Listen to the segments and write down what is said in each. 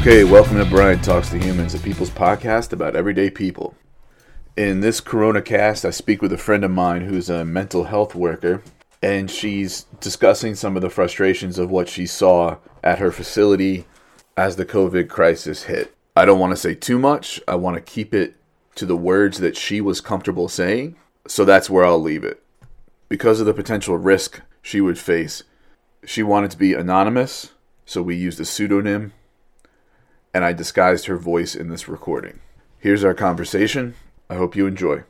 Okay, welcome to Brian Talks to Humans, a people's podcast about everyday people. In this Corona cast, I speak with a friend of mine who's a mental health worker, and she's discussing some of the frustrations of what she saw at her facility as the COVID crisis hit. I don't want to say too much, I want to keep it to the words that she was comfortable saying, so that's where I'll leave it. Because of the potential risk she would face, she wanted to be anonymous, so we used a pseudonym and I disguised her voice in this recording. Here's our conversation. I hope you enjoy.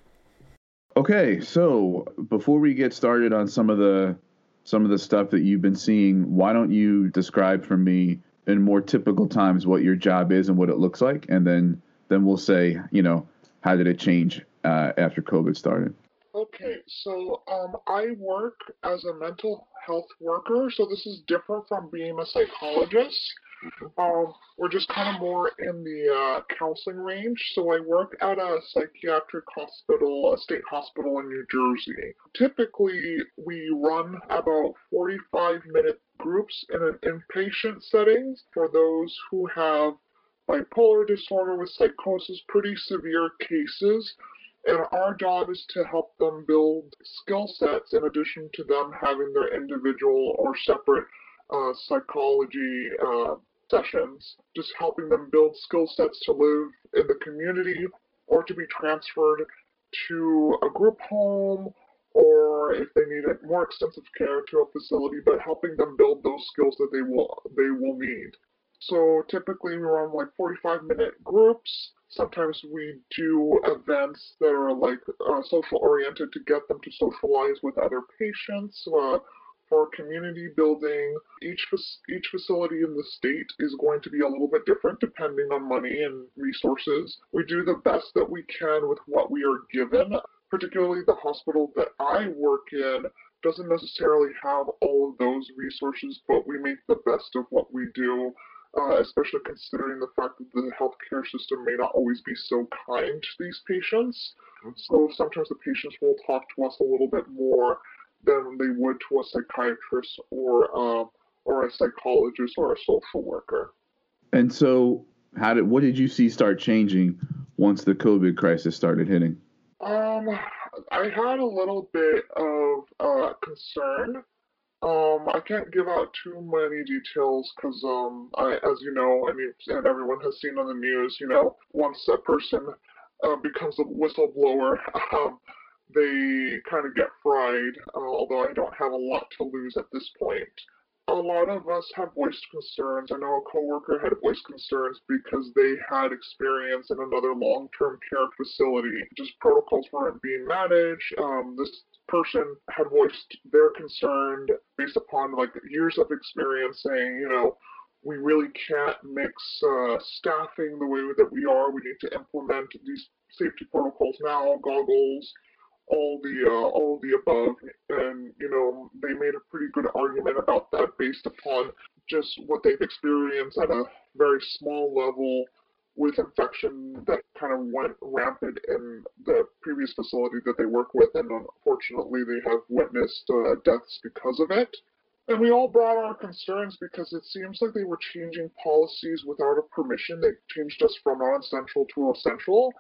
Okay, so before we get started on some of the some of the stuff that you've been seeing, why don't you describe for me in more typical times what your job is and what it looks like, and then then we'll say, you know, how did it change uh, after COVID started? Okay, so um, I work as a mental health worker, so this is different from being a psychologist. Um, we're just kind of more in the uh, counseling range. So I work at a psychiatric hospital, a state hospital in New Jersey. Typically, we run about 45 minute groups in an inpatient setting for those who have bipolar disorder with psychosis, pretty severe cases. And our job is to help them build skill sets in addition to them having their individual or separate uh, psychology uh, sessions, just helping them build skill sets to live in the community or to be transferred to a group home or if they need more extensive care to a facility, but helping them build those skills that they will they will need. So typically we run like 45 minute groups. Sometimes we do events that are like uh, social oriented to get them to socialize with other patients. Uh, for community building. Each each facility in the state is going to be a little bit different depending on money and resources. We do the best that we can with what we are given. Particularly the hospital that I work in doesn't necessarily have all of those resources, but we make the best of what we do. Uh, especially considering the fact that the healthcare system may not always be so kind to these patients. So sometimes the patients will talk to us a little bit more than they would to a psychiatrist or uh, or a psychologist or a social worker. And so, how did what did you see start changing once the COVID crisis started hitting? Um, I had a little bit of uh, concern. Um, I can't give out too many details because, um, I, as you know, mean, and everyone has seen on the news, you know, once a person uh, becomes a whistleblower, um, they kind of get fried, uh, although I don't have a lot to lose at this point. A lot of us have voiced concerns. I know a coworker had voiced concerns because they had experience in another long-term care facility. Just protocols weren't being managed. Um, this person had voiced their concern based upon like years of experience, saying, you know, we really can't mix uh, staffing the way that we are. We need to implement these safety protocols now, goggles, all the uh, all the above, and you know they made a pretty good argument about that based upon just what they've experienced at a very small level with infection that kind of went rampant in the previous facility that they work with, and unfortunately they have witnessed uh, deaths because of it. And we all brought our concerns because it seems like they were changing policies without a permission. They changed us from non-essential to essential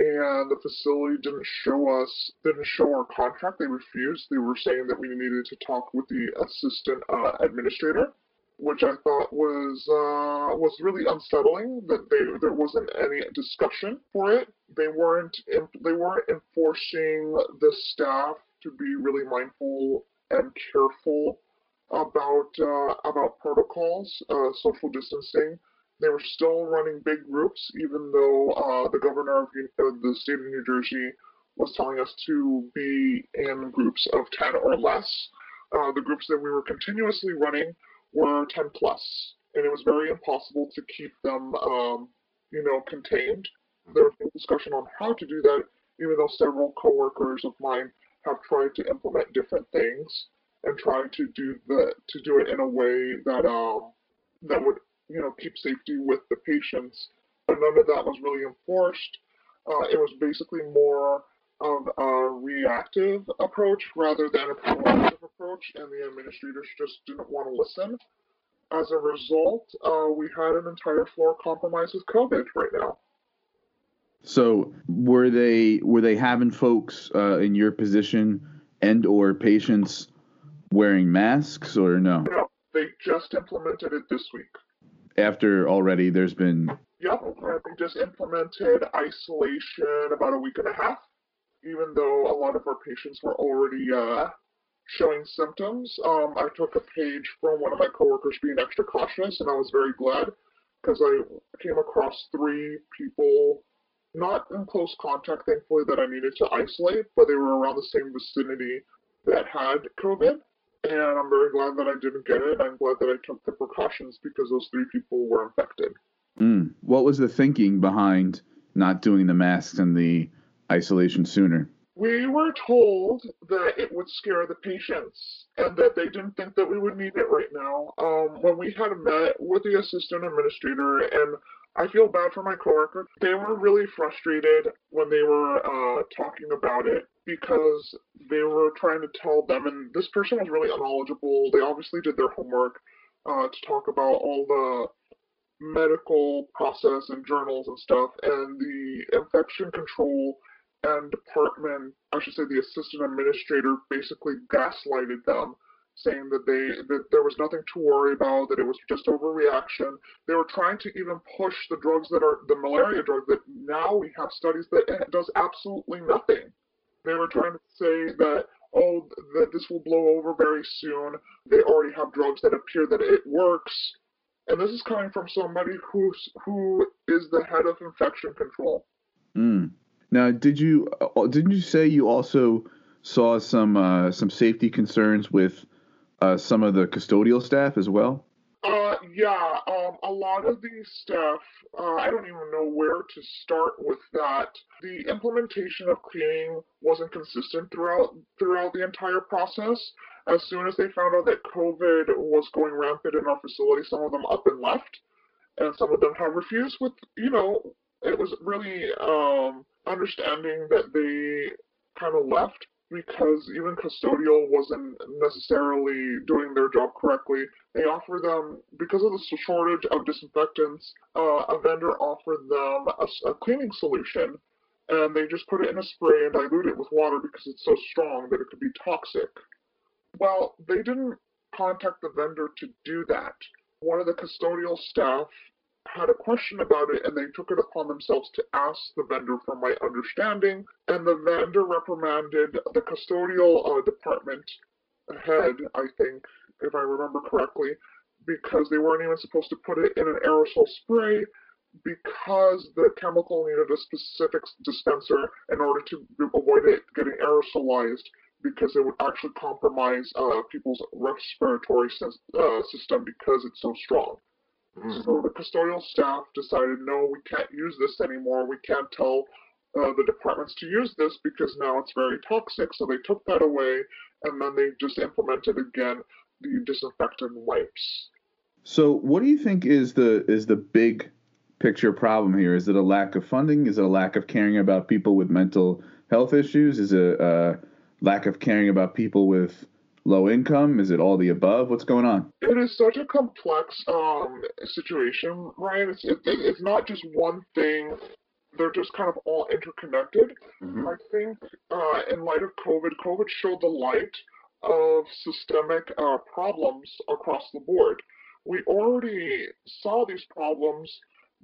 and the facility didn't show us didn't show our contract. They refused. They were saying that we needed to talk with the assistant uh, administrator, which I thought was uh, was really unsettling. That they there wasn't any discussion for it. They weren't they weren't enforcing the staff to be really mindful and careful about uh, about protocols, uh, social distancing they were still running big groups, even though uh, the governor of the state of New Jersey was telling us to be in groups of 10 or less. Uh, the groups that we were continuously running were 10 plus, and it was very impossible to keep them, um, you know, contained. There was no discussion on how to do that, even though several coworkers of mine have tried to implement different things and tried to do the to do it in a way that um, that would you know, keep safety with the patients. But none of that was really enforced. Uh, it was basically more of a reactive approach rather than a proactive approach, and the administrators just didn't want to listen. As a result, uh, we had an entire floor compromised with COVID right now. So were they were they having folks uh, in your position and or patients wearing masks or no? No, they just implemented it this week. After already there's been. Yep, they just implemented isolation about a week and a half even though a lot of our patients were already uh, showing symptoms. Um, I took a page from one of my coworkers being extra cautious, and I was very glad because I came across three people, not in close contact, thankfully, that I needed to isolate, but they were around the same vicinity that had COVID. And I'm very glad that I didn't get it. I'm glad that I took the precautions because those three people were infected. Mm. What was the thinking behind not doing the masks and the isolation sooner? We were told that it would scare the patients and that they didn't think that we would need it right now. Um, when we had met with the assistant administrator, and I feel bad for my coworker, they were really frustrated when they were uh, talking about it because they were trying to tell them, and this person was really unknowledgeable. They obviously did their homework uh, to talk about all the medical process and journals and stuff, and the infection control and department, I should say the assistant administrator, basically gaslighted them, saying that they that there was nothing to worry about, that it was just overreaction. They were trying to even push the drugs that are the malaria drug that now we have studies that does absolutely nothing. They were trying to say that oh that this will blow over very soon. They already have drugs that appear that it works. And this is coming from somebody who's who is the head of infection control. Mm. Now, did you uh, didn't you say you also saw some uh, some safety concerns with uh, some of the custodial staff as well? Uh, yeah, um, a lot of the stuff, uh, I don't even know where to start with that. The implementation of cleaning wasn't consistent throughout throughout the entire process. As soon as they found out that COVID was going rampant in our facility, some of them up and left, and some of them have refused. With you know, it was really um, understanding that they kind of left because even custodial wasn't necessarily doing their job correctly. They offered them, because of the shortage of disinfectants, uh, a vendor offered them a, a, cleaning solution, and they just put it in a spray and dilute it with water because it's so strong that it could be toxic. Well, they didn't contact the vendor to do that. One of the custodial staff had a question about it and they took it upon themselves to ask the vendor for my understanding and the vendor reprimanded the custodial uh, department head i think if i remember correctly because they weren't even supposed to put it in an aerosol spray because the chemical needed a specific dispenser in order to avoid it getting aerosolized because it would actually compromise uh, people's respiratory uh, system because it's so strong. Mm-hmm. So the custodial staff decided, no, we can't use this anymore. We can't tell uh, the departments to use this because now it's very toxic. So they took that away, and then they just implemented again the disinfectant wipes. So, what do you think is the is the big picture problem here? Is it a lack of funding? Is it a lack of caring about people with mental health issues? Is it a lack of caring about people with low income? Is it all the above? What's going on? It is such a complex um, situation, Ryan. It's, it, it's not just one thing. They're just kind of all interconnected. Mm-hmm. I think uh, in light of COVID, COVID showed the light of systemic uh, problems across the board. We already saw these problems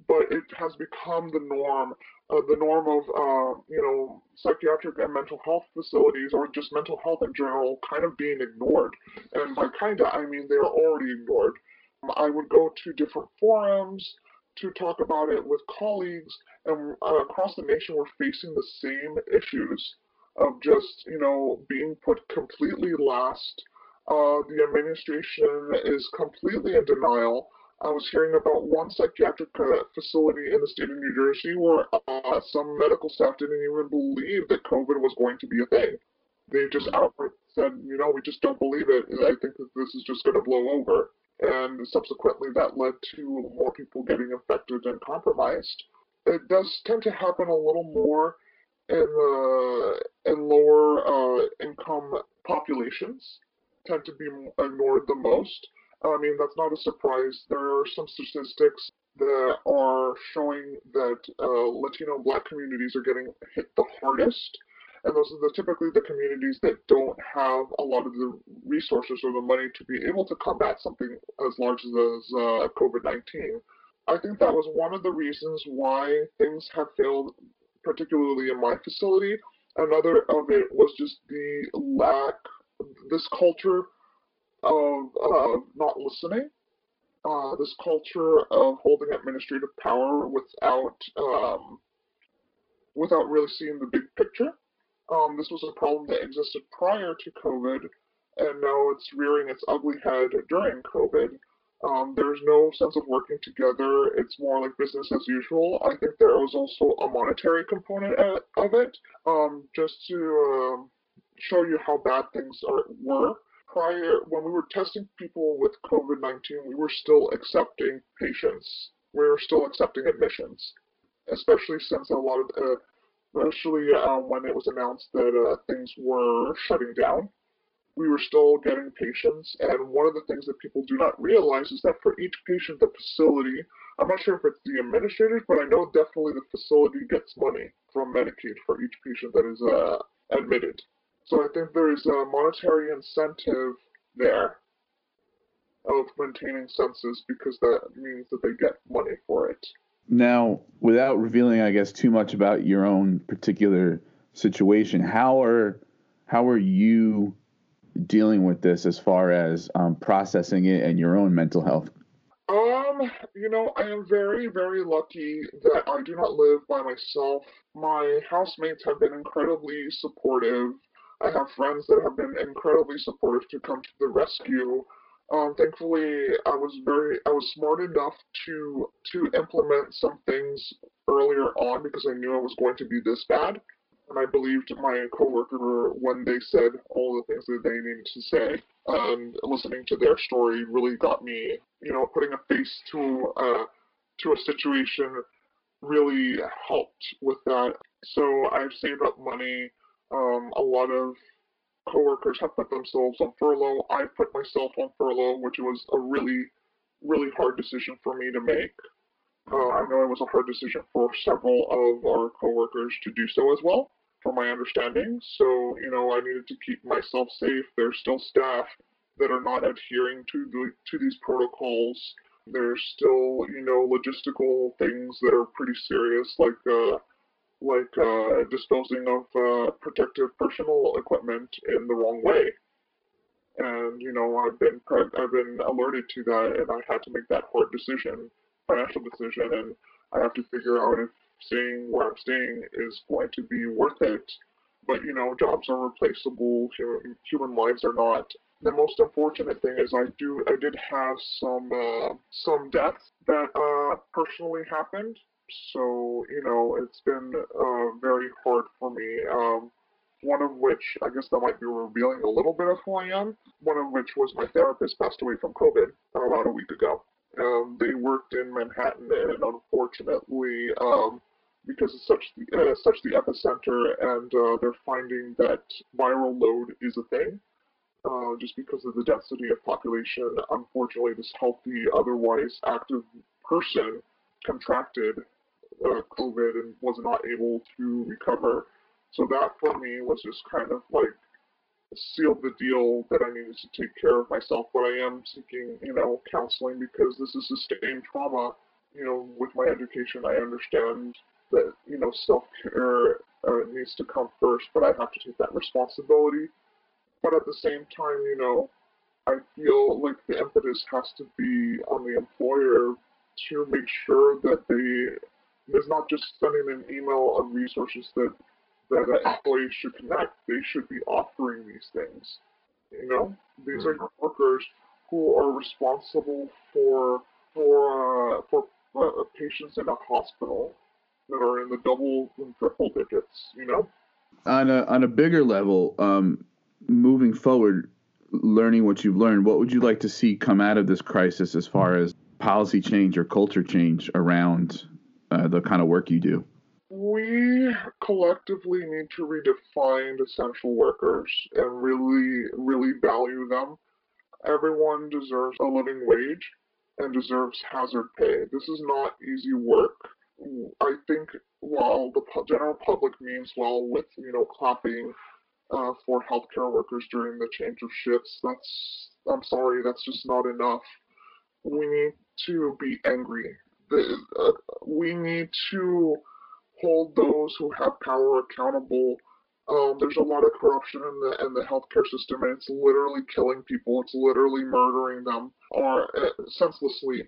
but it has become the norm, uh, the norm of, uh, you know, psychiatric and mental health facilities or just mental health in general kind of being ignored. And by kind of, I mean they're already ignored. Um, I would go to different forums to talk about it with colleagues, and uh, across the nation, we're facing the same issues of just, you know, being put completely last. Uh, the administration is completely in denial I was hearing about one psychiatric uh, facility in the state of New Jersey where uh, some medical staff didn't even believe that COVID was going to be a thing. They just outright said, you know, we just don't believe it. I think that this is just going to blow over. and subsequently that led to more people getting infected and compromised. It does tend to happen a little more in uh, in lower uh, income populations, tend to be ignored the most. I mean, that's not a surprise. There are some statistics that are showing that uh, Latino and Black communities are getting hit the hardest and those are the, typically the communities that don't have a lot of the resources or the money to be able to combat something as large as uh, COVID-19. I think that was one of the reasons why things have failed, particularly in my facility. Another of it was just the lack, this culture of uh, not listening, uh, this culture of holding administrative power without um, without really seeing the big picture. Um, this was a problem that existed prior to COVID, and now it's rearing its ugly head during COVID. Um, there's no sense of working together. It's more like business as usual. I think there was also a monetary component of it, um, just to um, show you how bad things are, were. Prior, when we were testing people with COVID 19, we were still accepting patients. We were still accepting admissions, especially since a lot of uh, especially um, when it was announced that uh, things were shutting down. We were still getting patients, and one of the things that people do not realize is that for each patient, the facility, I'm not sure if it's the administrators, but I know definitely the facility gets money from Medicaid for each patient that is uh, admitted. So I think there is a monetary incentive there of maintaining census because that means that they get money for it. Now, without revealing, I guess, too much about your own particular situation, how are how are you dealing with this as far as um, processing it and your own mental health? Um, you know, I am very, very lucky that I do not live by myself. My housemates have been incredibly supportive. I have friends that have been incredibly supportive to come to the rescue. Um, thankfully, I was very, I was smart enough to to implement some things earlier on because I knew it was going to be this bad, and I believed my coworker when they said all the things that they needed to say. And listening to their story really got me, you know, putting a face to uh, to a situation really helped with that. So I've saved up money. Um, a lot of coworkers have put themselves on furlough. I put myself on furlough, which was a really, really hard decision for me to make. Uh, I know it was a hard decision for several of our coworkers to do so as well, from my understanding. So, you know, I needed to keep myself safe. There's still staff that are not adhering to the to these protocols. There's still, you know, logistical things that are pretty serious, like uh, like uh, disposing of uh, protective personal equipment in the wrong way. And you know, I've been I've been alerted to that, and I had to make that hard decision, financial decision, and I have to figure out if staying where I'm staying is going to be worth it. But you know, jobs are replaceable. Human, human lives are not. The most unfortunate thing is I do I did have some uh, some deaths that uh, personally happened so, you know, it's been uh, very hard for me. Um, one of which, I guess that might be revealing a little bit of who I am. One of which was my therapist passed away from COVID about a week ago. Um, they worked in Manhattan, and unfortunately, um, because it's such the uh, such the epicenter, and uh, they're finding that viral load is a thing. Uh, just because of the density of population, unfortunately, this healthy, otherwise active person contracted uh, COVID and was not able to recover. So that for me was just kind of like sealed the deal that I needed to take care of myself. But I am seeking, you know, counseling because this is sustained trauma. You know, with my education, I understand that you know self care uh, needs to come first, but I have to take that responsibility. But at the same time, you know, I feel like the impetus has to be on the employer to make sure that they there's not just sending an email of resources that that employees should connect. They should be offering these things. You know, these mm-hmm. are workers who are responsible for for uh, for uh, patients in a hospital that are in the double and triple digits. You know. On a on a bigger level, um, moving forward, learning what you've learned, what would you like to see come out of this crisis as far as policy change or culture change around uh, the kind of work you do? We collectively need to redefine essential workers and really, really value them. Everyone deserves a living wage and deserves hazard pay. This is not easy work. I think while the general public means well with, you know, clapping uh, for healthcare workers during the change of shifts, that's, I'm sorry, that's just not enough. We need to be angry. The, uh, we need to hold those who have power accountable. Um, there's a lot of corruption in the in the healthcare system, and it's literally killing people. It's literally murdering them, or uh, senselessly.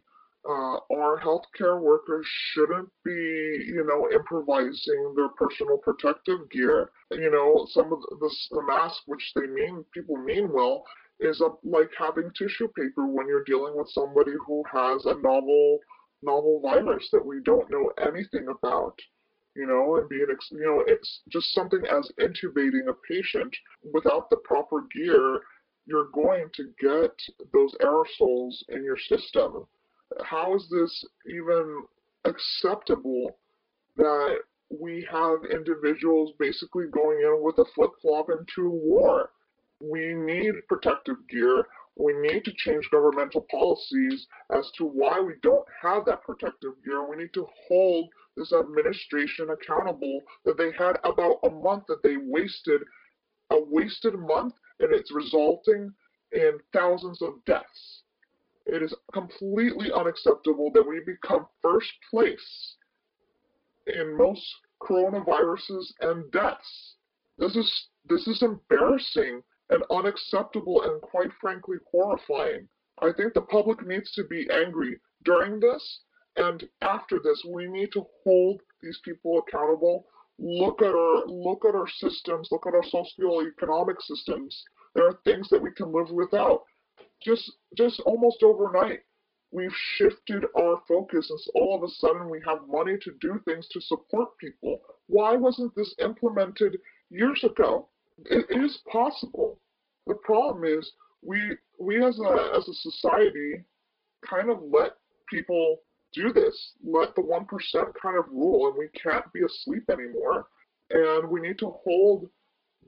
Uh, our healthcare workers shouldn't be, you know, improvising their personal protective gear. You know, some of the, the mask, which they mean, people mean well, is a, like having tissue paper when you're dealing with somebody who has a novel, novel virus that we don't know anything about you know, and being, you know, it's just something as intubating a patient without the proper gear, you're going to get those aerosols in your system. How is this even acceptable that we have individuals basically going in with a flip flop into war? We need protective gear. We need to change governmental policies as to why we don't have that protective gear. We need to hold this administration accountable that they had about a month that they wasted, a wasted month, and it's resulting in thousands of deaths. It is completely unacceptable that we become first place in most coronaviruses and deaths. This is this is embarrassing and unacceptable and quite frankly horrifying. I think the public needs to be angry during this and after this, we need to hold these people accountable. Look at our look at our systems. Look at our socioeconomic systems. There are things that we can live without. Just just almost overnight, we've shifted our focus, and all of a sudden we have money to do things to support people. Why wasn't this implemented years ago? It is possible. The problem is we we as a as a society kind of let people do this. Let the 1% kind of rule, and we can't be asleep anymore. And we need to hold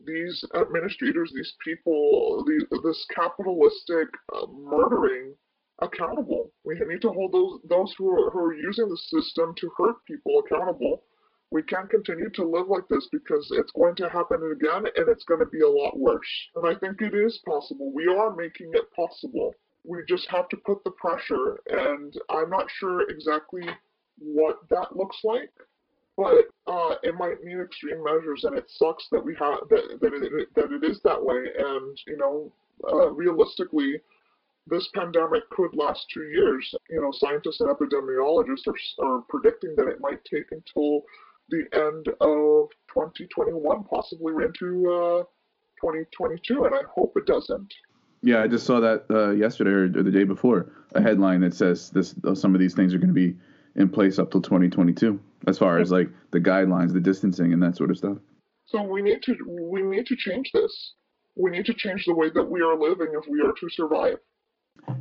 these administrators, these people, this capitalistic uh, murdering accountable. We need to hold those those who are, who are using the system to hurt people accountable. We can't continue to live like this because it's going to happen again and it's going to be a lot worse. And I think it is possible. We are making it possible we just have to put the pressure, and I'm not sure exactly what that looks like, but uh, it might mean extreme measures, and it sucks that we have that that it, that it is that way. And you know, uh, realistically, this pandemic could last two years. You know, scientists and epidemiologists are, are predicting that it might take until the end of 2021, possibly into uh, 2022, and I hope it doesn't. Yeah, I just saw that uh, yesterday or, the day before. A headline that says this: some of these things are going to be in place up till 2022, as far as like the guidelines, the distancing, and that sort of stuff. So we need to we need to change this. We need to change the way that we are living if we are to survive.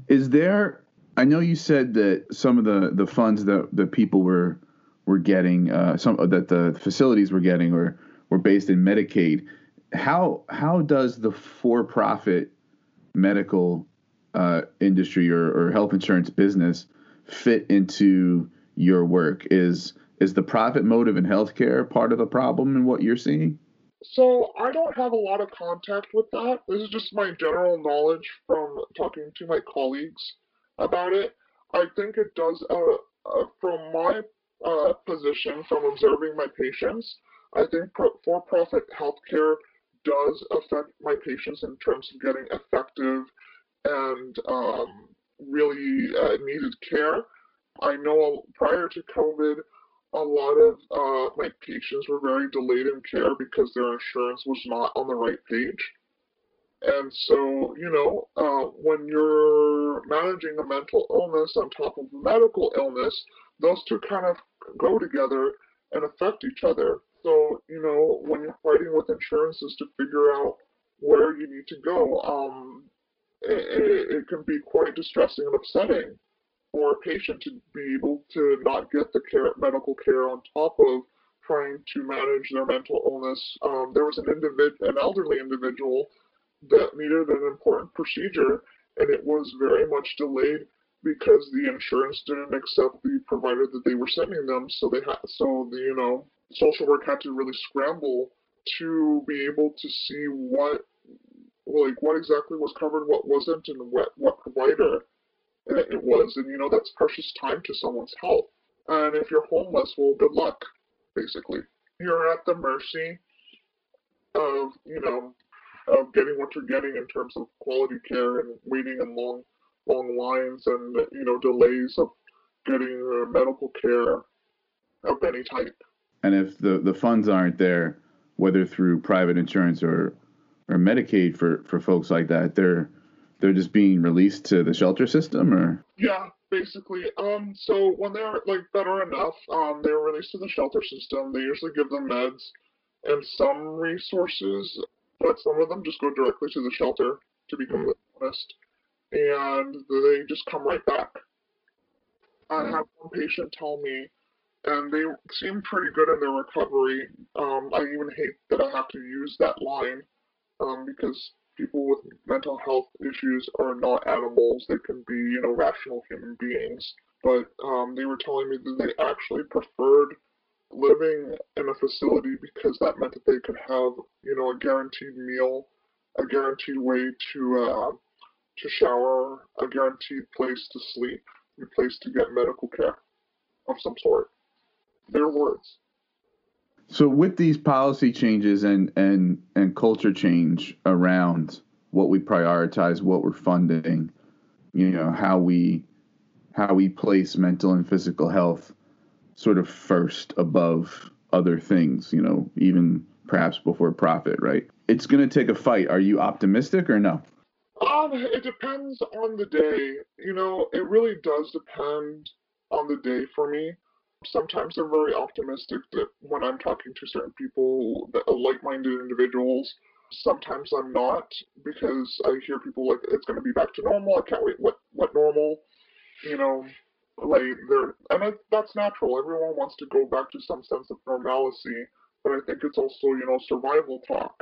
Is there? I know you said that some of the the funds that that people were were getting, uh, some that the facilities were getting, were were based in Medicaid. How how does the for profit medical uh, industry or, or health insurance business fit into your work? Is is the profit motive in healthcare part of the problem in what you're seeing? So I don't have a lot of contact with that. This is just my general knowledge from talking to my colleagues about it. I think it does, uh, uh, from my uh, position, from observing my patients, I think pro- for-profit healthcare does affect my patients in terms of getting effective and um, really uh, needed care. I know prior to COVID, a lot of uh, my patients were very delayed in care because their insurance was not on the right page. And so, you know, uh, when you're managing a mental illness on top of medical illness, those two kind of go together and affect each other. So, you know, when you're fighting with insurances to figure out where you need to go, um, it, it can be quite distressing and upsetting for a patient to be able to not get the care, medical care on top of trying to manage their mental illness. Um, there was an individ- an elderly individual that needed an important procedure, and it was very much delayed because the insurance didn't accept the provider that they were sending them. So they had, so the you know, social work had to really scramble to be able to see what, like, what exactly was covered, what wasn't, and what what provider it was. And you know, that's precious time to someone's health. And if you're homeless, well, good luck basically. You're at the mercy of, you know, of getting what you're getting in terms of quality care and waiting in long, long lines and, you know, delays of getting uh, medical care of any type. And if the, the funds aren't there, whether through private insurance or or Medicaid for, for folks like that, they're they're just being released to the shelter system or yeah basically. Um, so when they're like better enough, um, they're released to the shelter system. They usually give them meds and some resources, but some of them just go directly to the shelter. To be completely honest, and they just come right back. I have one patient tell me, and they seem pretty good in their recovery. Um, I even hate that I have to use that line um, because people with mental health issues are not animals. They can be, you know, rational human beings. But um, they were telling me that they actually preferred living in a facility because that meant that they could have, you know, a guaranteed meal, a guaranteed way to uh, to shower, a guaranteed place to sleep, a place to get medical care of some sort. Their words. So with these policy changes and and and culture change around what we prioritize, what we're funding, you know, how we how we place mental and physical health sort of first above other things, you know, even perhaps before profit, right? It's going to take a fight. Are you optimistic or no? Um, it depends on the day. You know, it really does depend on the day for me sometimes I'm very optimistic that when I'm talking to certain people, that like-minded individuals, sometimes I'm not because I hear people like it's going to be back to normal. I can't wait. What what normal? You know, like they're and it, that's natural. Everyone wants to go back to some sense of normalcy, but I think it's also you know survival talk.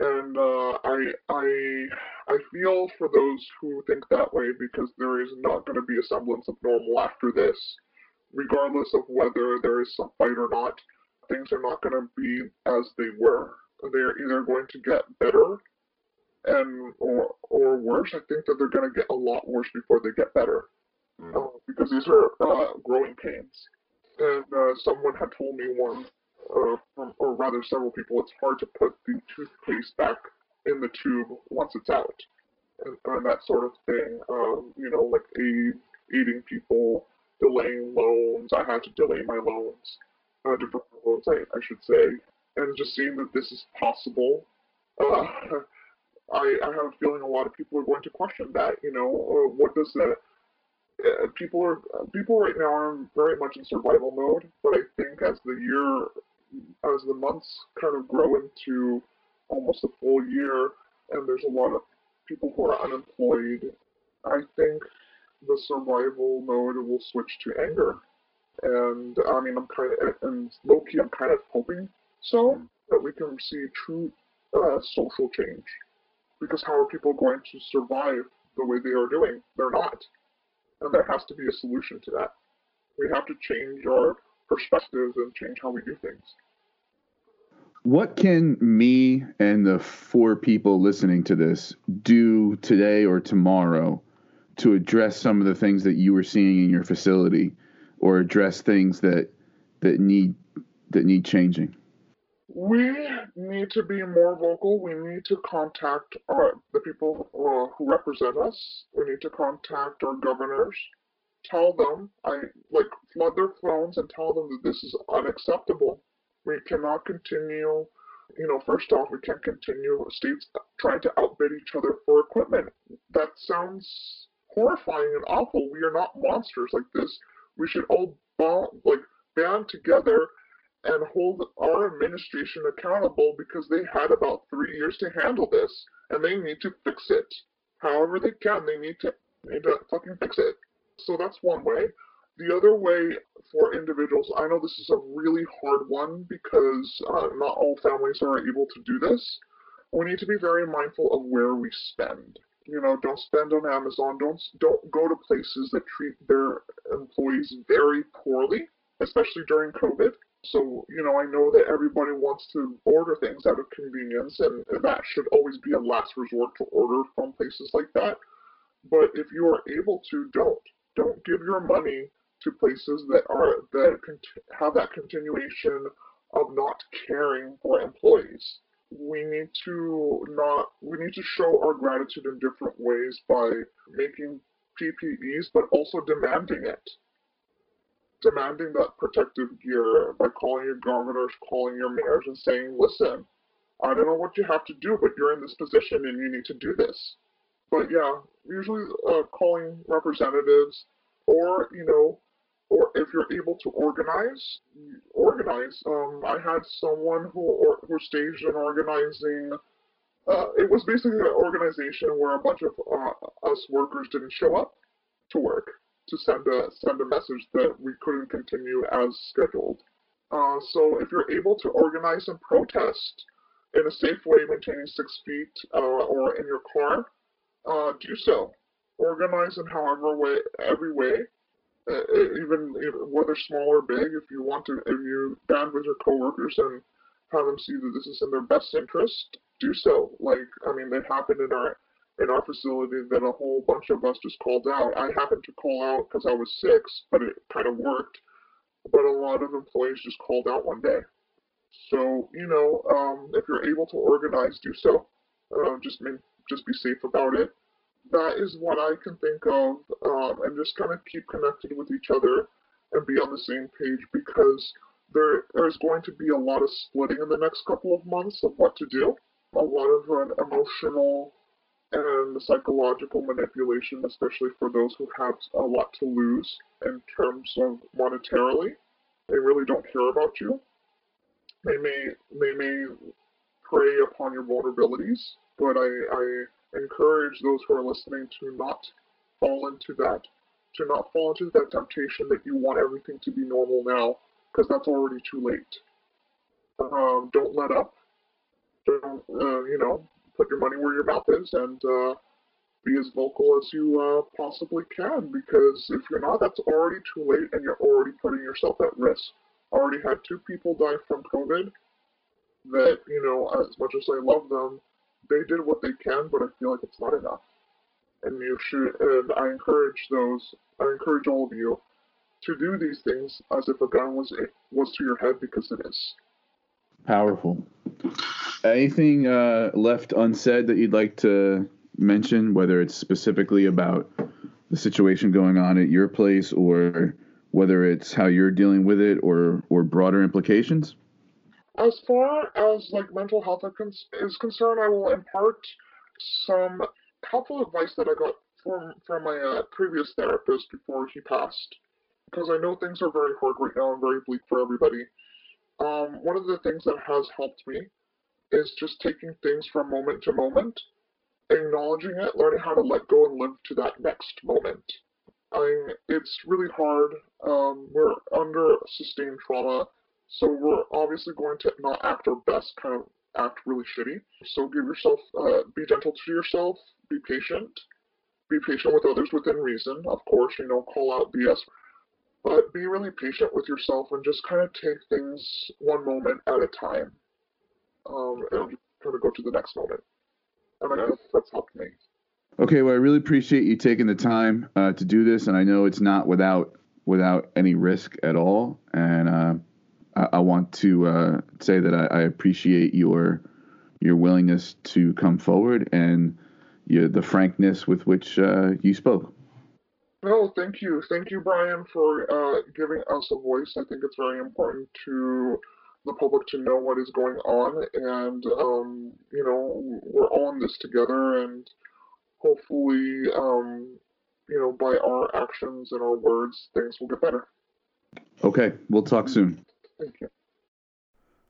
And uh, I I I feel for those who think that way because there is not going to be a semblance of normal after this regardless of whether there is some fight or not, things are not going to be as they were. They're either going to get better and or or worse. I think that they're going to get a lot worse before they get better mm. uh, because these are uh, growing pains. And uh, someone had told me one, uh, from, or rather several people, it's hard to put the toothpaste back in the tube once it's out, and, and that sort of thing. Um, you know, like eating people, delaying loans. I had to delay my loans, uh, defer loans, I, I should say, and just seeing that this is possible. Uh, I, I have a feeling a lot of people are going to question that. You know, uh, what does that? Uh, people are people right now are very much in survival mode, but I think as the year, as the months kind of grow into almost a full year, and there's a lot of people who are unemployed, I think the survival mode will switch to anger. And I mean, I'm kind of, and low key, I'm kind of hoping so that we can see true uh, social change. Because how are people going to survive the way they are doing? They're not. And there has to be a solution to that. We have to change our perspectives and change how we do things. What can me and the four people listening to this do today or tomorrow to address some of the things that you were seeing in your facility or address things that that need that need changing? We need to be more vocal. We need to contact our, the people uh, who represent us. We need to contact our governors. Tell them, I like flood their phones and tell them that this is unacceptable. We cannot continue. You know, first off, we can't continue states trying to outbid each other for equipment. That sounds horrifying and awful. We are not monsters like this. We should all bond, like band together and hold our administration accountable because they had about three years to handle this and they need to fix it. however they can, they need to they need to fucking fix it. So that's one way. The other way for individuals, I know this is a really hard one because uh, not all families are able to do this. We need to be very mindful of where we spend. You know, don't spend on Amazon. Don't don't go to places that treat their employees very poorly, especially during COVID. So, you know, I know that everybody wants to order things out of convenience, and that should always be a last resort to order from places like that. But if you are able to, don't. Don't give your money to places that are that have that continuation of not caring for employees. We need to not we need to show our gratitude in different ways by making PPEs, but also demanding it. Demanding that protective gear by calling your governors, calling your mayors, and saying, "Listen, I don't know what you have to do, but you're in this position and you need to do this." But yeah, usually uh, calling representatives, or you know, or if you're able to organize, organize. Um, I had someone who or, who staged an organizing. Uh, it was basically an organization where a bunch of uh, us workers didn't show up to work to send a send a message that we couldn't continue as scheduled. Uh, so if you're able to organize and protest in a safe way, maintaining six feet, uh, or in your car, uh, do so. Organize in however way, every way uh, even, whether small or big, if you want to, if you band with your coworkers and have them see that this is in their best interest, do so. Like, I mean, it happened in our in our facility that a whole bunch of us just called out. I happened to call out because I was sick, but it kind of worked. But a lot of employees just called out one day. So you know, um, if you're able to organize, do so. Uh, just just be safe about it that is what I can think of, um, and just kind of keep connected with each other and be on the same page because there's going to be a lot of splitting in the next couple of months of what to do. A lot of uh, emotional and psychological manipulation, especially for those who have a lot to lose in terms of monetarily. They really don't care about you. They may they may prey upon your vulnerabilities, but I, I encourage those who are listening to not fall into that, to not fall into that temptation that you want everything to be normal now, because that's already too late. Um, don't let up. Don't, uh, you know, put your money where your mouth is and uh, be as vocal as you uh, possibly can, because if you're not, that's already too late and you're already putting yourself at risk. I already had two people die from COVID that, you know, as much as I love them, they did what they can, but I feel like it's not enough. And you should, and I encourage those, I encourage all of you to do these things as if a gun was was to your head because it is. Powerful. Anything uh, left unsaid that you'd like to mention, whether it's specifically about the situation going on at your place or whether it's how you're dealing with it or or broader implications? As far as like mental health is concerned, I will impart some helpful advice that I got from from my uh, previous therapist before he passed, because I know things are very hard right now and very bleak for everybody. Um, one of the things that has helped me is just taking things from moment to moment, acknowledging it, learning how to let go and live to that next moment. I mean, it's really hard. Um, we're under sustained trauma so we're obviously going to not act our best, kind of act really shitty. So give yourself, uh, be gentle to yourself, be patient, be patient with others within reason. Of course, you know, call out BS, but be really patient with yourself and just kind of take things one moment at a time, um, and kind of go to the next moment. And I guess that's helped me. Okay, well, I really appreciate you taking the time uh, to do this, and I know it's not without without any risk at all, and. Uh, I, I want to uh, say that I, I, appreciate your your willingness to come forward and your, the frankness with which uh, you spoke. No, thank you, thank you, Brian, for uh, giving us a voice. I think it's very important to the public to know what is going on, and um, you know we're all in this together, and hopefully, um, you know, by our actions and our words, things will get better. Okay, we'll talk soon.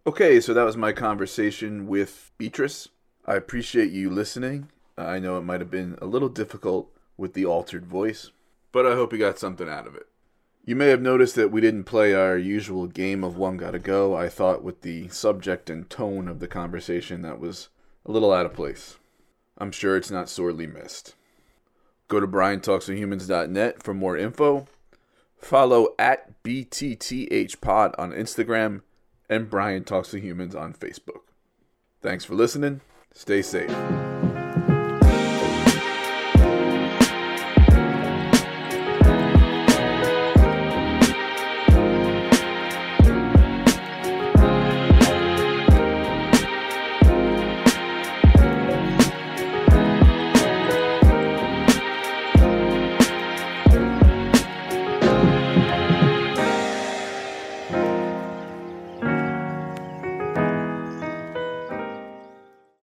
Okay, so that was my conversation with Beatrice. I appreciate you listening, I know it might have been a little difficult with the altered voice, but I hope you got something out of it. You may have noticed that we didn't play our usual game of One Gotta Go. I thought with the subject and tone of the conversation that was a little out of place. I'm sure it's not sorely missed. Go to BrianTalksWithHumans.net for more info. Follow at BTTHPod on Instagram and Brian Talks to Humans on Facebook. Thanks for listening. Stay safe.